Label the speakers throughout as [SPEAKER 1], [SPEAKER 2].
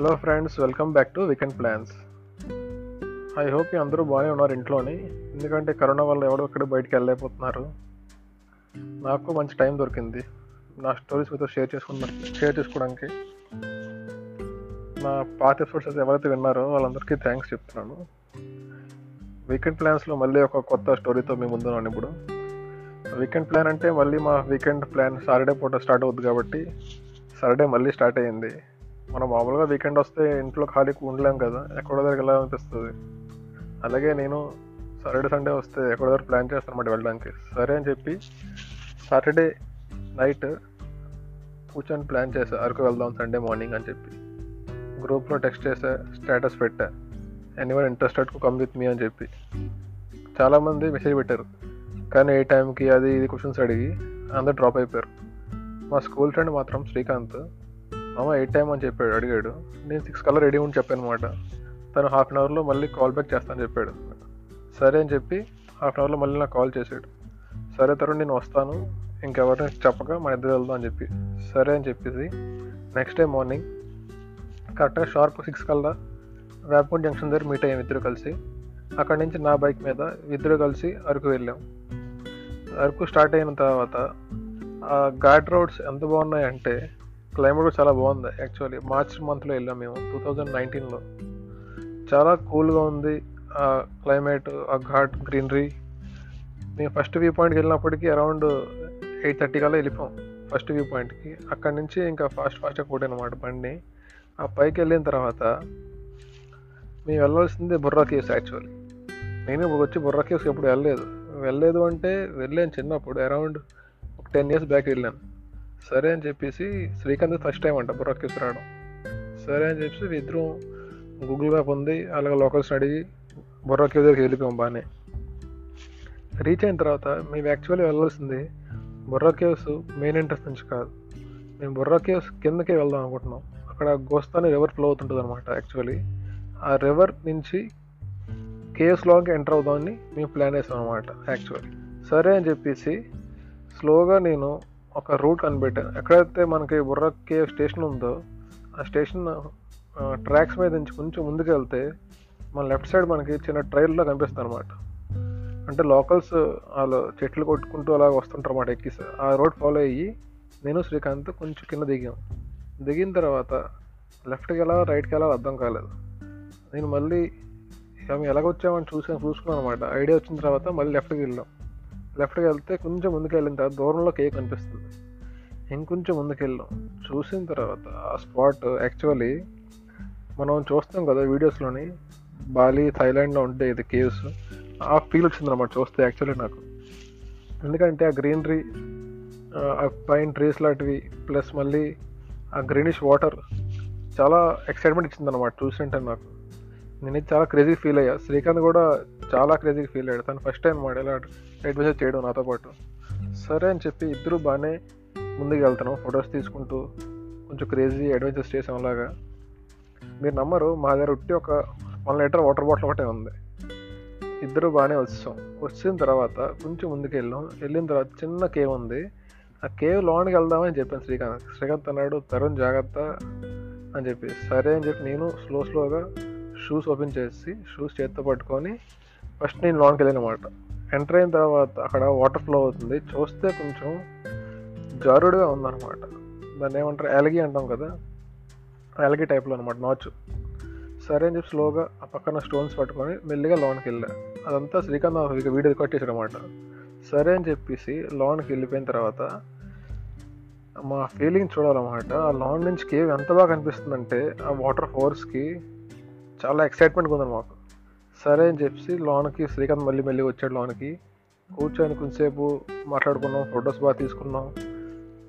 [SPEAKER 1] Hello friends welcome back to weekend plans I hope అందరూ బాగానే ఉన్నారు ఇంట్లోని. ఎందుకంటే కరోనా వల్ల ఎవడో ఒక్కడ బయటికి వెళ్ళలేకపోతున్నారు. నాకు మంచి టైం దొరికింది. నా స్టోరీస్ మీతో షేర్ చేసుకున్న షేర్ చేసుకోవడానికి. నా పాత ఎపిసోడ్స్ ఎవరైతే విన్నారో వాళ్ళందరికీ థ్యాంక్స్ చెప్తున్నాను. వీకెండ్ ప్లాన్స్లో మళ్ళీ ఒక కొత్త స్టోరీతో మీ ముందున్నాను ఇప్పుడు. వీకెండ్ ప్లాన్ అంటే మళ్ళీ మా వీకెండ్ ప్లాన్ సాటర్డే పూట స్టార్ట్ అవుద్ది కాబట్టి సాటర్డే మళ్ళీ స్టార్ట్ అయ్యింది. మనం మామూలుగా వీకెండ్ వస్తే ఇంట్లో ఖాళీ ఉండలేం కదా ఎక్కడో దగ్గర వెళ్ళాలనిపిస్తుంది. అలాగే నేను సాటర్డే సండే వస్తే ఎక్కడో దగ్గర ప్లాన్ చేస్తాను అన్నమాట వెళ్ళడానికి. సరే అని చెప్పి సాటర్డే నైట్ కూర్చొని ప్లాన్ చేసా అరకు వెళ్దాం సండే మార్నింగ్ అని చెప్పి. గ్రూప్లో టెక్స్ట్ చేసా స్టేటస్ పెట్టా. Anyone interested come with me అని చెప్పి. చాలామంది మెసేజ్ పెట్టారు. కానీ ఏ టైంకి అది ఇది క్వశ్చన్స్ అడిగి అందరు డ్రాప్ అయిపోయారు. మా స్కూల్ ఫ్రెండ్ మాత్రం శ్రీకాంత్ మామ ఎయిట్ టైం అని చెప్పాడు అడిగాడు. నేను సిక్స్ కల్లా రెడీ ఉండి చెప్పాను అనమాట తను హాఫ్ అన్ అవర్లో మళ్ళీ కాల్ బ్యాక్ చేస్తానని చెప్పాడు. సరే అని చెప్పి హాఫ్ అన్ అవర్లో మళ్ళీ నాకు కాల్ చేశాడు. సరే తరుణ్ నేను వస్తాను. ఇంకెవరిని చెప్పక మన ఇద్దరు వెళ్దాం అని చెప్పి. సరే అని చెప్పేసి నెక్స్ట్ డే మార్నింగ్ కరెక్ట్గా షార్ప్ సిక్స్ కల్లా వేపకుంట జంక్షన్ దగ్గర మీట్ అయ్యాం ఇద్దరు కలిసి. అక్కడి నుంచి నా బైక్ మీద ఇద్దరు కలిసి అరకు వెళ్ళాం. అరకు స్టార్ట్ అయిన తర్వాత ఆ ఘాట్ రోడ్స్ ఎంత బాగున్నాయంటే క్లైమేట్ కూడా చాలా బాగుంది యాక్చువల్లీ మార్చ్ మంత్లో వెళ్ళాం మేము టూ థౌజండ్ నైన్టీన్లో చాలా కూల్గా ఉంది ఆ క్లైమేట్ ఆ ఘాట్ గ్రీనరీ మేము ఫస్ట్ వ్యూ పాయింట్కి వెళ్ళినప్పటికీ అరౌండ్ ఎయిట్ థర్టీ కల్లా వెళ్ళిపోయాం ఫస్ట్ వ్యూ పాయింట్కి అక్కడి నుంచి ఇంకా ఫాస్ట్ ఫాస్ట్గా కొట్టాను అనమాట బండి. ఆ పైకి వెళ్ళిన తర్వాత మేము వెళ్ళాల్సింది బుర్రా కేవ్స్ యాక్చువల్లీ నేను ఇప్పుడు వచ్చి బుర్రా కేవ్స్ ఎప్పుడు వెళ్ళలేదు. వెళ్ళలేదు అంటే వెళ్ళాను చిన్నప్పుడు అరౌండ్ ఒక టెన్ ఇయర్స్ బ్యాక్ వెళ్ళాను. సరే అని చెప్పేసి శ్రీకాంత్ ఫస్ట్ టైం అంట బుర్రా రావడం సరే అని చెప్పేసి ఇద్దరం గూగుల్ మ్యాప్ ఉంది అలాగే లోకల్స్ని అడిగి బుర్రా కేవ్ దగ్గరికి వెళ్ళిపోయాం బాగానే రీచ్ అయిన తర్వాత మేము యాక్చువల్లీ వెళ్ళాల్సింది బుర్రా కేవ్స్ మెయిన్ ఎంట్రన్స్ నుంచి కాదు. మేము బుర్రా కేవ్స్ కిందకే వెళ్దాం అనుకుంటున్నాం. అక్కడ గోస్తాని రివర్ ఫ్లో అవుతుంటుంది అనమాట యాక్చువల్లీ ఆ రివర్ నుంచి కేవ్స్లోకి ఎంటర్ అవుదామని మేము ప్లాన్ వేసాం అనమాట యాక్చువల్లీ సరే అని చెప్పేసి స్లోగా నేను ఒక రూట్ కనిపెట్టాను ఎక్కడైతే మనకి బుర్ర కేవ్ స్టేషన్ ఉందో ఆ స్టేషన్ ట్రాక్స్ మీద నుంచి కొంచెం ముందుకు వెళ్తే మన లెఫ్ట్ సైడ్ మనకి చిన్న ట్రైల్లో కనిపిస్తుంది అనమాట అంటే లోకల్స్ వాళ్ళు చెట్లు కొట్టుకుంటూ అలా వస్తుంటారు అన్నమాట ఎక్కి. ఆ రోడ్ ఫాలో అయ్యి నేను శ్రీకాంత్ కొంచెం కింద దిగాం. దిగిన తర్వాత లెఫ్ట్కి ఎలా రైట్కి వెళ్ళాలి అర్థం కాలేదు. నేను మళ్ళీ మేము ఎలాగొచ్చామని చూసి చూసుకున్నాను అనమాట ఐడియా వచ్చిన తర్వాత మళ్ళీ లెఫ్ట్కి వెళ్ళాం. లెఫ్ట్కి వెళ్తే కొంచెం ముందుకు వెళ్ళిన తర్వాత దూరంలో కేక్ కనిపిస్తుంది ఇంకొంచెం ముందుకు వెళ్ళాం చూసిన తర్వాత ఆ స్పాట్ యాక్చువల్లీ మనం చూస్తాం కదా వీడియోస్లోని బాలి థైలాండ్లో ఉంటే ఇది కేవ్స్. ఆ ఫీల్ వచ్చింది అనమాట చూస్తే యాక్చువల్లీ నాకు. ఎందుకంటే ఆ గ్రీనరీ ఆ పైన ట్రీస్ లాంటివి ప్లస్ మళ్ళీ ఆ గ్రీనిష్ వాటర్ చాలా ఎక్సైట్మెంట్ ఇచ్చింది అనమాట చూసింటే నాకు. నేను చాలా క్రేజీ ఫీల్ అయ్యా. శ్రీకాంత్ కూడా చాలా క్రేజీ ఫీల్ అయ్యాడు. తను ఫస్ట్ టైం మాట ఇలా అడ్వెంచర్ చేయడం నాతో పాటు. సరే అని చెప్పి ఇద్దరు బాగానే ముందుకు వెళ్తున్నాం. ఫొటోస్ తీసుకుంటూ కొంచెం క్రేజీ అడ్వెంచర్స్ చేసాం అలాగా మీరు నమ్మరు మా దగ్గర ఉట్టి ఒక వన్ లీటర్ వాటర్ బాటిల్ ఒకటే ఉంది. ఇద్దరు బాగానే వచ్చాం. వచ్చిన తర్వాత కొంచెం ముందుకు వెళ్ళాం. వెళ్ళిన తర్వాత చిన్న కేవ్ ఉంది. ఆ కేవ్ లోనికి వెళ్దామని చెప్పాను శ్రీకాంత్. శ్రీకాంత్ అన్నాడు తరుణ్ జాగ్రత్త అని చెప్పి. సరే అని చెప్పి నేను స్లో స్లోగా షూస్ ఓపెన్ చేసి షూస్ చేత్తో పట్టుకొని ఫస్ట్ నేను లోనికి వెళ్ళానమాట. ఎంటర్ అయిన తర్వాత అక్కడ వాటర్ ఫ్లో అవుతుంది. చూస్తే కొంచెం జారుడుగా ఉందన్నమాట. దాన్ని ఏమంటారు? ఎలగి అంటాం కదా? ఎలగి టైప్లో అనమాట నాచు సరే అని చెప్పి స్లోగా ఆ పక్కన స్టోన్స్ పట్టుకొని మెల్లిగా లోన్కి వెళ్ళా. అదంతా శ్రీకాంత్ ఇక వీడియో రికార్డ్ చేశాడు అనమాట సరే అని చెప్పేసి లోన్కి వెళ్ళిపోయిన తర్వాత మా ఫీలింగ్ చూడాలన్నమాట. ఆ లాన్ నుంచి కేవ్ ఎంత బాగా కనిపిస్తుందంటే ఆ వాటర్ ఫోర్స్కి చాలా ఎక్సైట్మెంట్గా ఉంది మాకు సరే అని చెప్పి లోనకి శ్రీకాంత్ మళ్ళీ మళ్ళీ వచ్చాడు లోనకి. కూర్చొని కొంతసేపు మాట్లాడుకున్నాం ఫొటోస్ బాగా తీసుకున్నాం.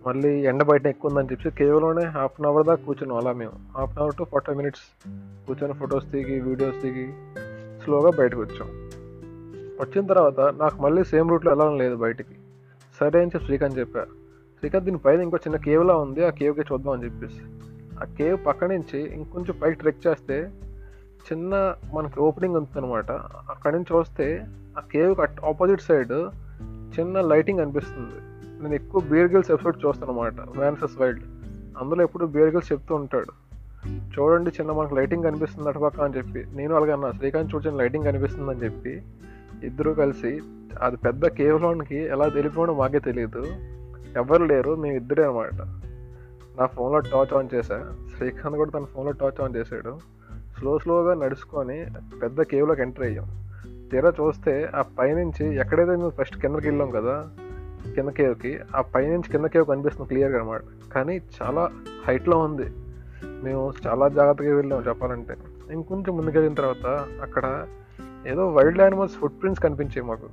[SPEAKER 1] మళ్ళీ ఎండ బయట ఎక్కువ ఉందని చెప్పి కేవలమే హాఫ్ అన్ అవర్ దాకా కూర్చున్నాం అలా మేము. Half an hour to forty minutes కూర్చొని ఫొటోస్ దిగి వీడియోస్ దిగి స్లోగా బయటకు వచ్చాం. వచ్చిన తర్వాత నాకు మళ్ళీ సేమ్ రూట్లో వెళ్ళాలని లేదు బయటికి. సరే అని చెప్పి శ్రీకాంత్ చెప్పా. శ్రీకాంత్ దీని పైన ఇంకో చిన్న కేవ్లా ఉంది ఆ కేవ్కి చూద్దాం అని చెప్పేసి. ఆ కేవ్ పక్క నుంచి ఇంకొంచెం పైకి ట్రెక్ చేస్తే చిన్న మనకి ఓపెనింగ్ ఉంది అనమాట అక్కడి నుంచి చూస్తే ఆ కేవ్ ఆపోజిట్ సైడ్ చిన్న లైటింగ్ అనిపిస్తుంది. నేను ఎక్కువ బియర్ గిల్స్ ఎపిసోడ్ చూస్తాను అనమాట వ్యాన్సెస్ వైల్డ్ అందులో ఎప్పుడు బియర్ గిల్స్ చెప్తూ ఉంటాడు. చూడండి చిన్న మనకు లైటింగ్ కనిపిస్తుంది అటుపక్క అని చెప్పి. నేను అలాగే అన్నా శ్రీకాంత్ చూసిన లైటింగ్ కనిపిస్తుంది అని చెప్పి ఇద్దరు కలిసి అది పెద్ద కేవ్లోనికి ఎలా తెలిపోవడం మాకే తెలియదు ఎవరు లేరు మేము ఇద్దరే అనమాట నా ఫోన్లో టార్చ్ ఆన్ చేశా. శ్రీకాంత్ కూడా తన ఫోన్లో టార్చ్ ఆన్ చేశాడు. స్లో స్లోగా నడుచుకొని పెద్ద కేవ్లోకి ఎంటర్ అయ్యాం. తీరా చూస్తే ఆ పైనుంచి ఎక్కడైతే మేము ఫస్ట్ కిందకి వెళ్ళాం కదా కింద కేవ్కి ఆ పైనుంచి కింద కేవ్ కనిపిస్తుంది క్లియర్గా అనమాట కానీ చాలా హైట్లో ఉంది. మేము చాలా జాగ్రత్తగా వెళ్ళాం చెప్పాలంటే. ఇంకొంచెం ముందుకెళ్ళిన తర్వాత అక్కడ ఏదో వైల్డ్ యానిమల్స్ ఫుట్ ప్రింట్స్ కనిపించాయి మాకు.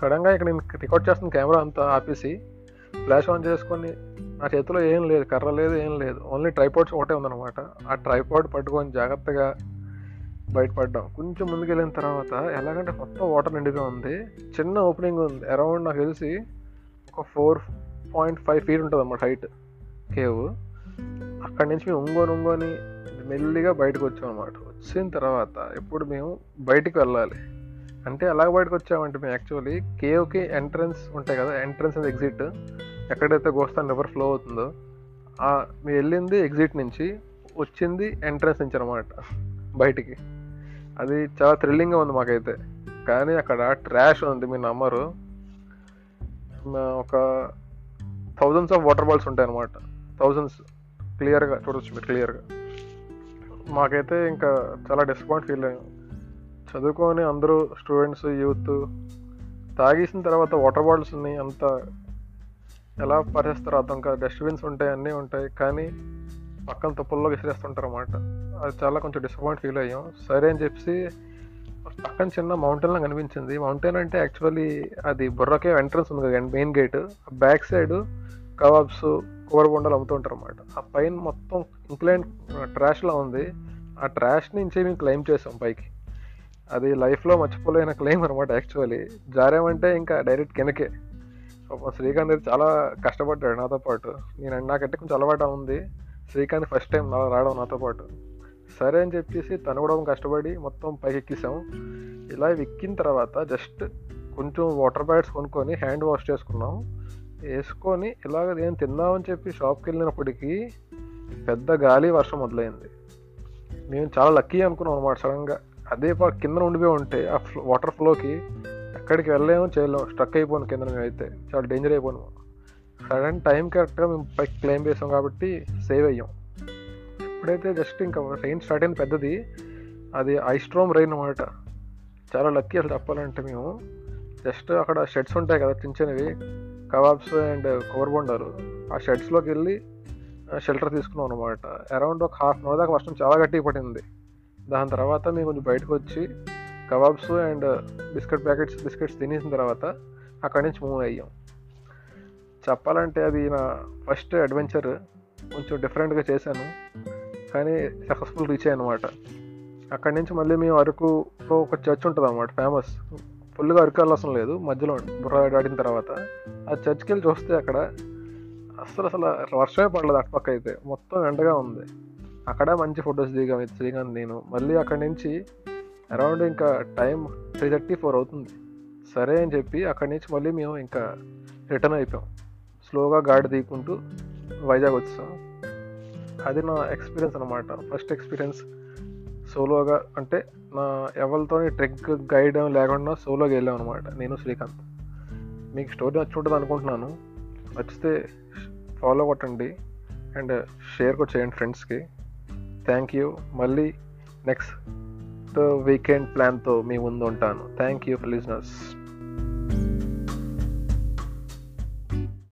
[SPEAKER 1] సడన్గా ఇక్కడ నేను రికార్డ్ చేస్తున్న కెమెరా అంతా ఆపేసి ఫ్లాష్ ఆన్ చేసుకొని నా చేతిలో ఏం లేదు కర్ర లేదు ఏం లేదు. ఓన్లీ ట్రైపాడ్స్ ఒకటే ఉందన్నమాట. ఆ ట్రైపాడ్ పట్టుకొని జాగ్రత్తగా బయటపడ్డాం. కొంచెం ముందుకెళ్ళిన తర్వాత ఎలాగంటే మొత్తం వాటర్ నిండుగా ఉంది. చిన్న ఓపెనింగ్ ఉంది. అరౌండ్ నాకు తెలిసి ఒక ఫోర్ పాయింట్ ఫైవ్ ఫీట్ ఉంటుంది అన్నమాట హైట్ కేవ్ అక్కడి నుంచి మేము ఉంగోని ఉంగోని మెల్లిగా బయటకు వచ్చాం అనమాట వచ్చిన తర్వాత ఇప్పుడు మేము బయటికి వెళ్ళాలి. అంటే ఎలా బయటకు వచ్చామంటే మేము యాక్చువల్లీ కేవ్కి ఎంట్రన్స్ ఉంటాయి కదా ఎంట్రన్స్ అండ్ ఎగ్జిట్ ఎక్కడైతే గోస్తాన్ రివర్ ఫ్లో అవుతుందో మీ వెళ్ళింది ఎగ్జిట్ నుంచి వచ్చింది ఎంట్రన్స్ నుంచి అనమాట బయటికి. అది చాలా థ్రిల్లింగ్గా ఉంది మాకైతే. కానీ అక్కడ ట్రాష్ ఉంది మీ నమ్మరు. ఒక థౌజండ్స్ ఆఫ్ వాటర్ బాల్స్ ఉంటాయి అనమాట థౌజండ్స్ క్లియర్గా చూడొచ్చు మీరు క్లియర్గా మాకైతే ఇంకా చాలా డిసప్పాయింట్ ఫీల్ అయ్యాం. చదువుకొని అందరూ స్టూడెంట్స్ యూత్ తాగేసిన తర్వాత వాటర్ బాటిల్స్ని అంత ఎలా పరిచేస్తారో అర్థం కాదు. డస్ట్బిన్స్ ఉంటాయి అన్నీ ఉంటాయి కానీ పక్కన తుప్పల్లో విసిరేస్తుంటారు అన్నమాట అది చాలా కొంచెం డిసప్పాయింట్ ఫీల్ అయ్యాం. సరే అని చెప్పి పక్కన చిన్న మౌంటైన్ లాగా కనిపించింది మౌంటైన్ అంటే యాక్చువల్లీ అది బుర్రకే ఎంట్రన్స్ ఉంది కదా main gate back side kebabs కూర బొండలు అమ్ముతుంటారు అనమాట ఆ పైన మొత్తం ఇంక్లైన్ ట్రాష్లా ఉంది. ఆ ట్రాష్ నుంచి మేము క్లైమ్ చేసాం పైకి. అది లైఫ్లో మర్చిపోలేని క్లెయిమ్ అనమాట యాక్చువల్లీ జారేమంటే ఇంకా డైరెక్ట్ కిందకే. శ్రీకాంత్ అయితే చాలా కష్టపడ్డాడు నాతో పాటు. నేను నాకంటే కొంచెం అలవాటు ఉంది. శ్రీకాంత్ ఫస్ట్ టైం నా రావడం నాతో పాటు. సరే అని చెప్పేసి తను కూడా కష్టపడి మొత్తం పైకి ఎక్కిసాం ఇలా ఎక్కిన తర్వాత జస్ట్ కొంచెం వాటర్ ప్యాడ్స్ కొనుక్కొని హ్యాండ్ వాష్ చేసుకున్నాం. వేసుకొని ఇలాగ ఏం తిందామని చెప్పి షాప్కి వెళ్ళినప్పటికీ పెద్ద గాలి వర్షం మొదలైంది. మేము చాలా లక్కీ అనుకున్నాం అనమాట సడన్గా అదే పా కింద ఉండిపోయి ఉంటే ఆ ఫ్లో వాటర్ ఫ్లోకి ఎక్కడికి వెళ్ళలేము చేయలేము. స్ట్రక్ అయిపోను కింద మేమైతే. అయితే చాలా డేంజర్ అయిపోను సడన్ టైం కరెక్ట్గా మేము పైకి క్లైమ్ చేసాం కాబట్టి సేవ్ అయ్యాం. ఎప్పుడైతే జస్ట్ ఇంకా రెయిన్ స్టార్ట్ అయింది పెద్దది అది ఐస్ట్రోమ్ రెయిన్ అనమాట చాలా లక్కీ అసలు చెప్పాలంటే మేము. జస్ట్ అక్కడ షెడ్స్ ఉంటాయి కదా చిన్న చిన్నవి. కబాబ్స్ అండ్ కోర్ బొండాలు ఆ షెడ్స్లోకి వెళ్ళి షెల్టర్ తీసుకున్నాం అనమాట అరౌండ్ ఒక హాఫ్ అన్ అవర్ దాకా వర్షం చాలా గట్టిగా పడింది. దాని తర్వాత మేము కొంచెం బయటకు వచ్చి kebabs and biscuit packets biscuits తినేసిన తర్వాత అక్కడి నుంచి మూవ్ అయ్యాం. చెప్పాలంటే అది నా ఫస్ట్ అడ్వెంచర్ కొంచెం డిఫరెంట్గా చేశాను కానీ సక్సెస్ఫుల్ రీచ్ అయ్యాను అనమాట అక్కడి నుంచి మళ్ళీ మేము అరకులో ఒక చర్చ్ ఉంటుంది అనమాట ఫేమస్. ఫుల్గా అరకు వెళ్ళాల్సిన లేదు మధ్యలో బుర్ర దాటిన తర్వాత. ఆ చర్చ్కి వెళ్ళి చూస్తే అక్కడ అసలు అసలు వర్షమే పడలేదు అటుపక్క అయితే మొత్తం ఎండగా ఉంది. అక్కడ మంచి ఫొటోస్ దిగాం దిగాను నేను. మళ్ళీ అక్కడి నుంచి అరౌండ్ ఇంకా టైం త్రీ థర్టీ ఫోర్ అవుతుంది. సరే అని చెప్పి అక్కడి నుంచి మళ్ళీ మేము ఇంకా రిటర్న్ అయిపోయాం. స్లోగా గాడి తీకుంటూ వైజాగ్ వచ్చాం అది నా ఎక్స్పీరియన్స్ అనమాట ఫస్ట్ ఎక్స్పీరియన్స్ సోలోగా అంటే నా ఎవరితో ట్రెక్ గైడ్ లేకుండా సోలోగా వెళ్ళాం అనమాట నేను శ్రీకాంత్. మీకు స్టోరీ నచ్చి ఉంటుంది అనుకుంటున్నాను. నచ్చితే ఫాలో కొట్టండి అండ్ షేర్ కూడా చేయండి ఫ్రెండ్స్కి. Thank you. మళ్ళీ నెక్స్ట్ వీకెండ్ ప్లాన్తో మీ ముందు ఉంటాను. Thank you for listeners